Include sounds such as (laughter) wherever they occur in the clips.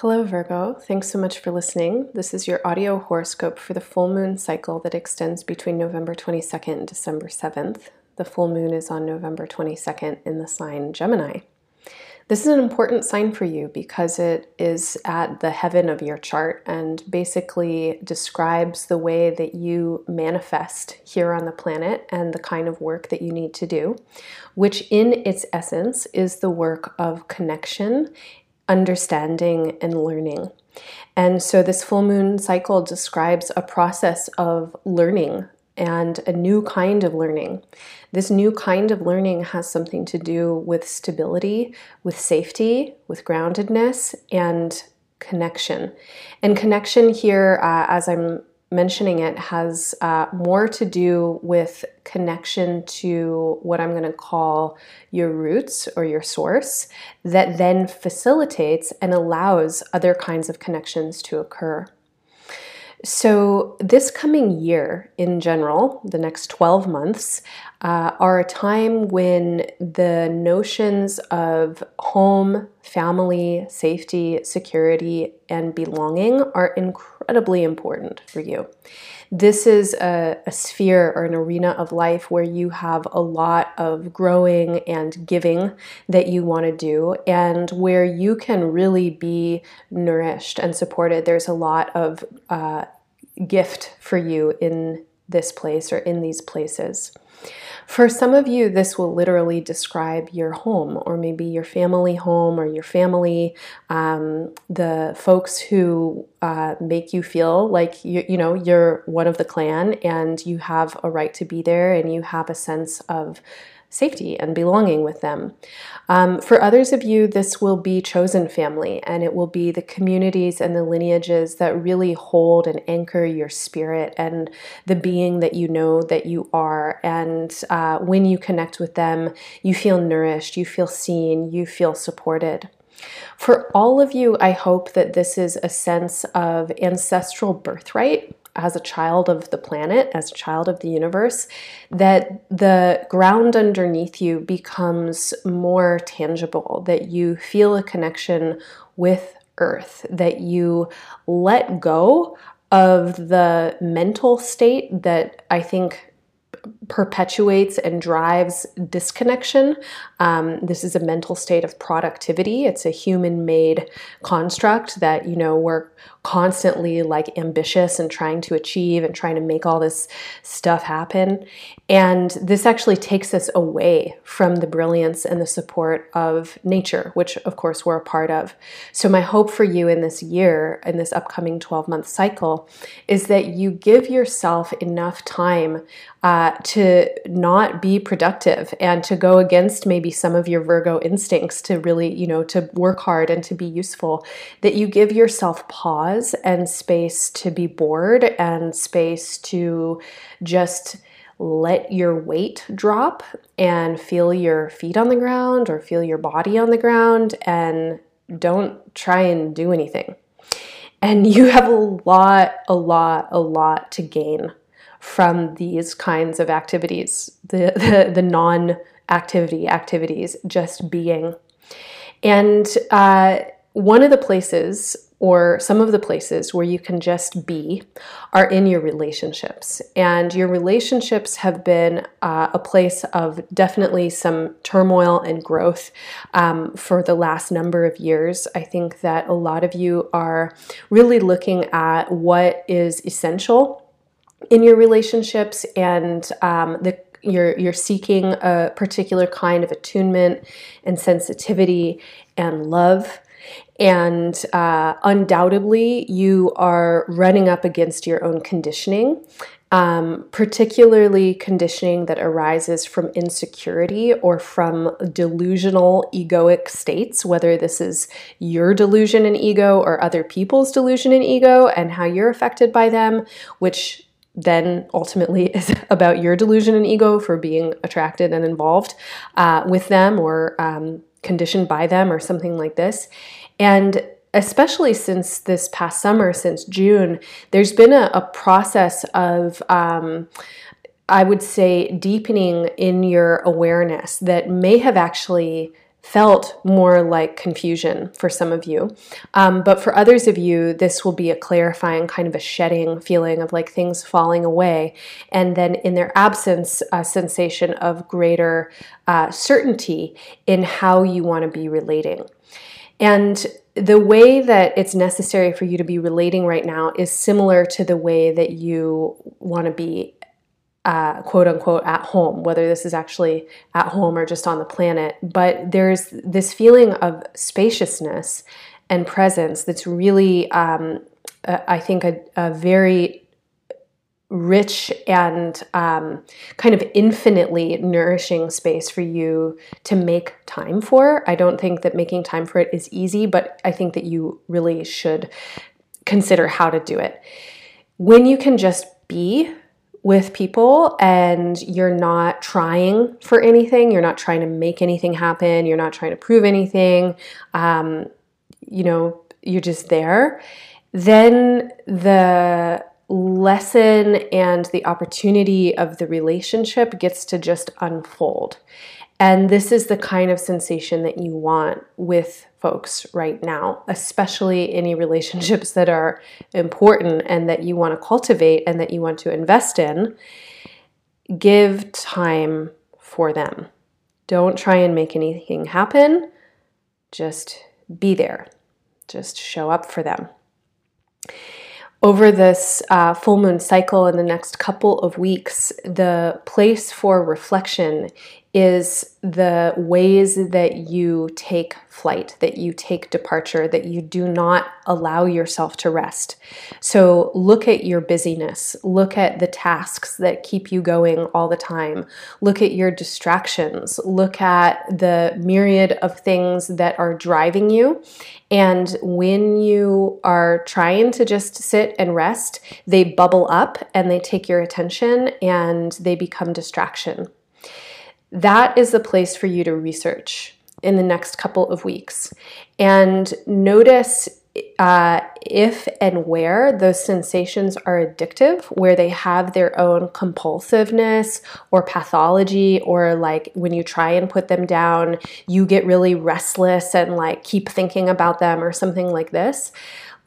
Hello, Virgo. Thanks so much for listening. This is your audio horoscope for the full moon cycle that extends between November 22nd and December 7th. The full moon is on November 22nd in the sign Gemini. This is an important sign for you because it is at the heaven of your chart and basically describes the way that you manifest here on the planet and the kind of work that you need to do, which in its essence is the work of connection understanding and learning. And so, this full moon cycle describes a process of learning and a new kind of learning. This new kind of learning has something to do with stability, with safety, with groundedness, and connection. And connection here, uh, as I'm mentioning it has uh, more to do with connection to what I'm going to call your roots or your source that then facilitates and allows other kinds of connections to occur. So, this coming year in general, the next 12 months, uh, are a time when the notions of home, family, safety, security, and belonging are incredibly important for you. This is a, a, sphere or an arena of life where you have a lot of growing and giving that you want to do, and where you can really be nourished and supported. There's a lot of uh, gift for you in this place or in these places. For some of you, this will literally describe your home, or maybe your family home, or your family, um, the folks who uh, make you feel like you, you know you're one of the clan, and you have a right to be there, and you have a sense of safety and belonging with them. Um, for others of you, this will be chosen family, and it will be the communities and the lineages that really hold and anchor your spirit and the being that you know that you are. And uh, when you connect with them, you feel nourished, you feel seen, you feel supported. For all of you, I hope that this is a sense of ancestral birthright as a child of the planet, as a child of the universe, that the ground underneath you becomes more tangible, that you feel a connection with Earth, that you let go of the mental state that I think perpetuates and drives disconnection. Um, this is a mental state of productivity. It's a human made construct that, you know, we're constantly like ambitious and trying to achieve and trying to make all this stuff happen. And this actually takes us away from the brilliance and the support of nature, which of course we're a part of. So, my hope for you in this year, in this upcoming 12 month cycle, is that you give yourself enough time uh, to not be productive and to go against maybe some of your Virgo instincts to really, you know, to work hard and to be useful, that you give yourself pause and space to be bored and space to just let your weight drop and feel your feet on the ground or feel your body on the ground and don't try and do anything. And you have a lot, a lot, a lot to gain from these kinds of activities, the, the, the non activity activities, just being. And uh, one of the places or some of the places where you can just be are in your relationships. And your relationships have been uh, a place of definitely some turmoil and growth um, for the last number of years. I think that a lot of you are really looking at what is essential in your relationships and um, the you're you're seeking a particular kind of attunement and sensitivity and love. And uh, undoubtedly, you are running up against your own conditioning, um, particularly conditioning that arises from insecurity or from delusional egoic states, whether this is your delusion and ego or other people's delusion and ego, and how you're affected by them, which then ultimately (laughs) is about your delusion and ego for being attracted and involved uh, with them or um, conditioned by them or something like this. And especially since this past summer, since June, there's been a, a process of, um, I would say, deepening in your awareness that may have actually felt more like confusion for some of you. Um, but for others of you, this will be a clarifying, kind of a shedding feeling of like things falling away. And then in their absence, a sensation of greater uh, certainty in how you want to be relating. And the way that it's necessary for you to be relating right now is similar to the way that you want to be uh, quote unquote at home, whether this is actually at home or just on the planet. But there's this feeling of spaciousness and presence that's really, um, I think, a, a, very rich and um, kind of infinitely nourishing space for you to make time for. I don't think that making time for it is easy, but I think that you really should consider how to do it. When you can just be with people and you're not trying for anything, you're not trying to make anything happen, you're not trying to prove anything, um, you know, you're just there, then the lesson and the opportunity of the relationship gets to just unfold. And this is the kind of sensation that you want with folks right now, especially any relationships that are important and that you want to cultivate and that you want to invest in. Give time for them. Don't try and make anything happen. Just be there. Just show up for them over this uh, full moon cycle in the next couple of weeks, the place for reflection is the ways that you take flight, that you take departure, that you do not allow yourself to rest. So look at your busyness, look at the tasks that keep you going all the time, look at your distractions, look at the myriad of things that are driving you. And when you are trying to just sit and rest, they bubble up and they take your attention and they become distraction that is the place for you to research in the next couple of weeks. And notice uh, if and where those sensations are addictive, where they have their own compulsiveness or pathology, or like when you try and put them down, you get really restless and like keep thinking about them or something like this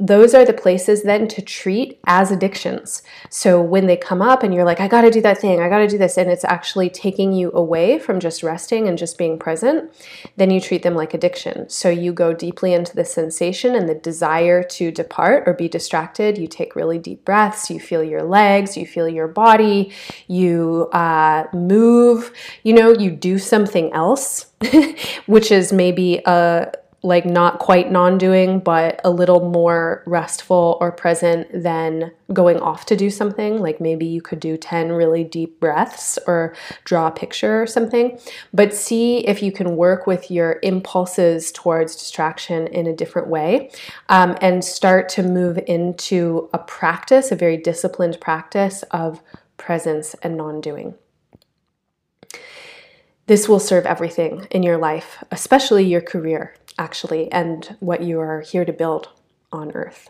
those are the places then to treat as addictions. So when they come up and you're like, I got to do that thing, I got to do this, and it's actually taking you away from just resting and just being present, then you treat them like addiction. So you go deeply into the sensation and the desire to depart or be distracted. You take really deep breaths, you feel your legs, you feel your body, you uh, move, you know, you do something else, (laughs) which is maybe a like not quite non doing, but a little more restful or present than going off to do something. Like maybe you could do 10 really deep breaths or draw a picture or something. But see if you can work with your impulses towards distraction in a different way um, and start to move into a practice, a very disciplined practice of presence and non doing. This will serve everything in your life, especially your career actually, and what you are here to build on earth.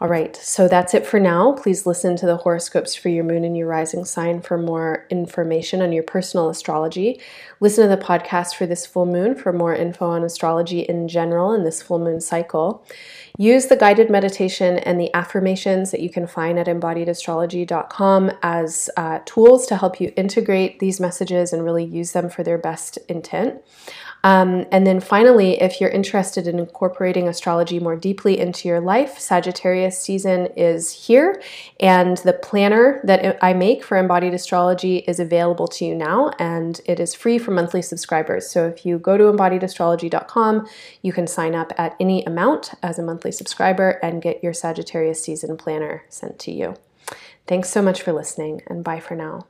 All right, so that's it for now. Please listen to the horoscopes for your moon and your rising sign for more information on your personal astrology. Listen to the podcast for this full moon for more info on astrology in general in this full moon cycle. Use the guided meditation and the affirmations that you can find at embodiedastrology.com as uh, tools to help you integrate these messages and really use them for their best intent. Um, and then finally, if you're interested in incorporating astrology more deeply into your life, Sagittarius season is here, and the planner that I make for embodied astrology is available to you now, and it is free for monthly subscribers. So if you go to embodiedastrology.com, you can sign up at any amount as a monthly subscriber and get your Sagittarius season planner sent to you. Thanks so much for listening, and bye for now.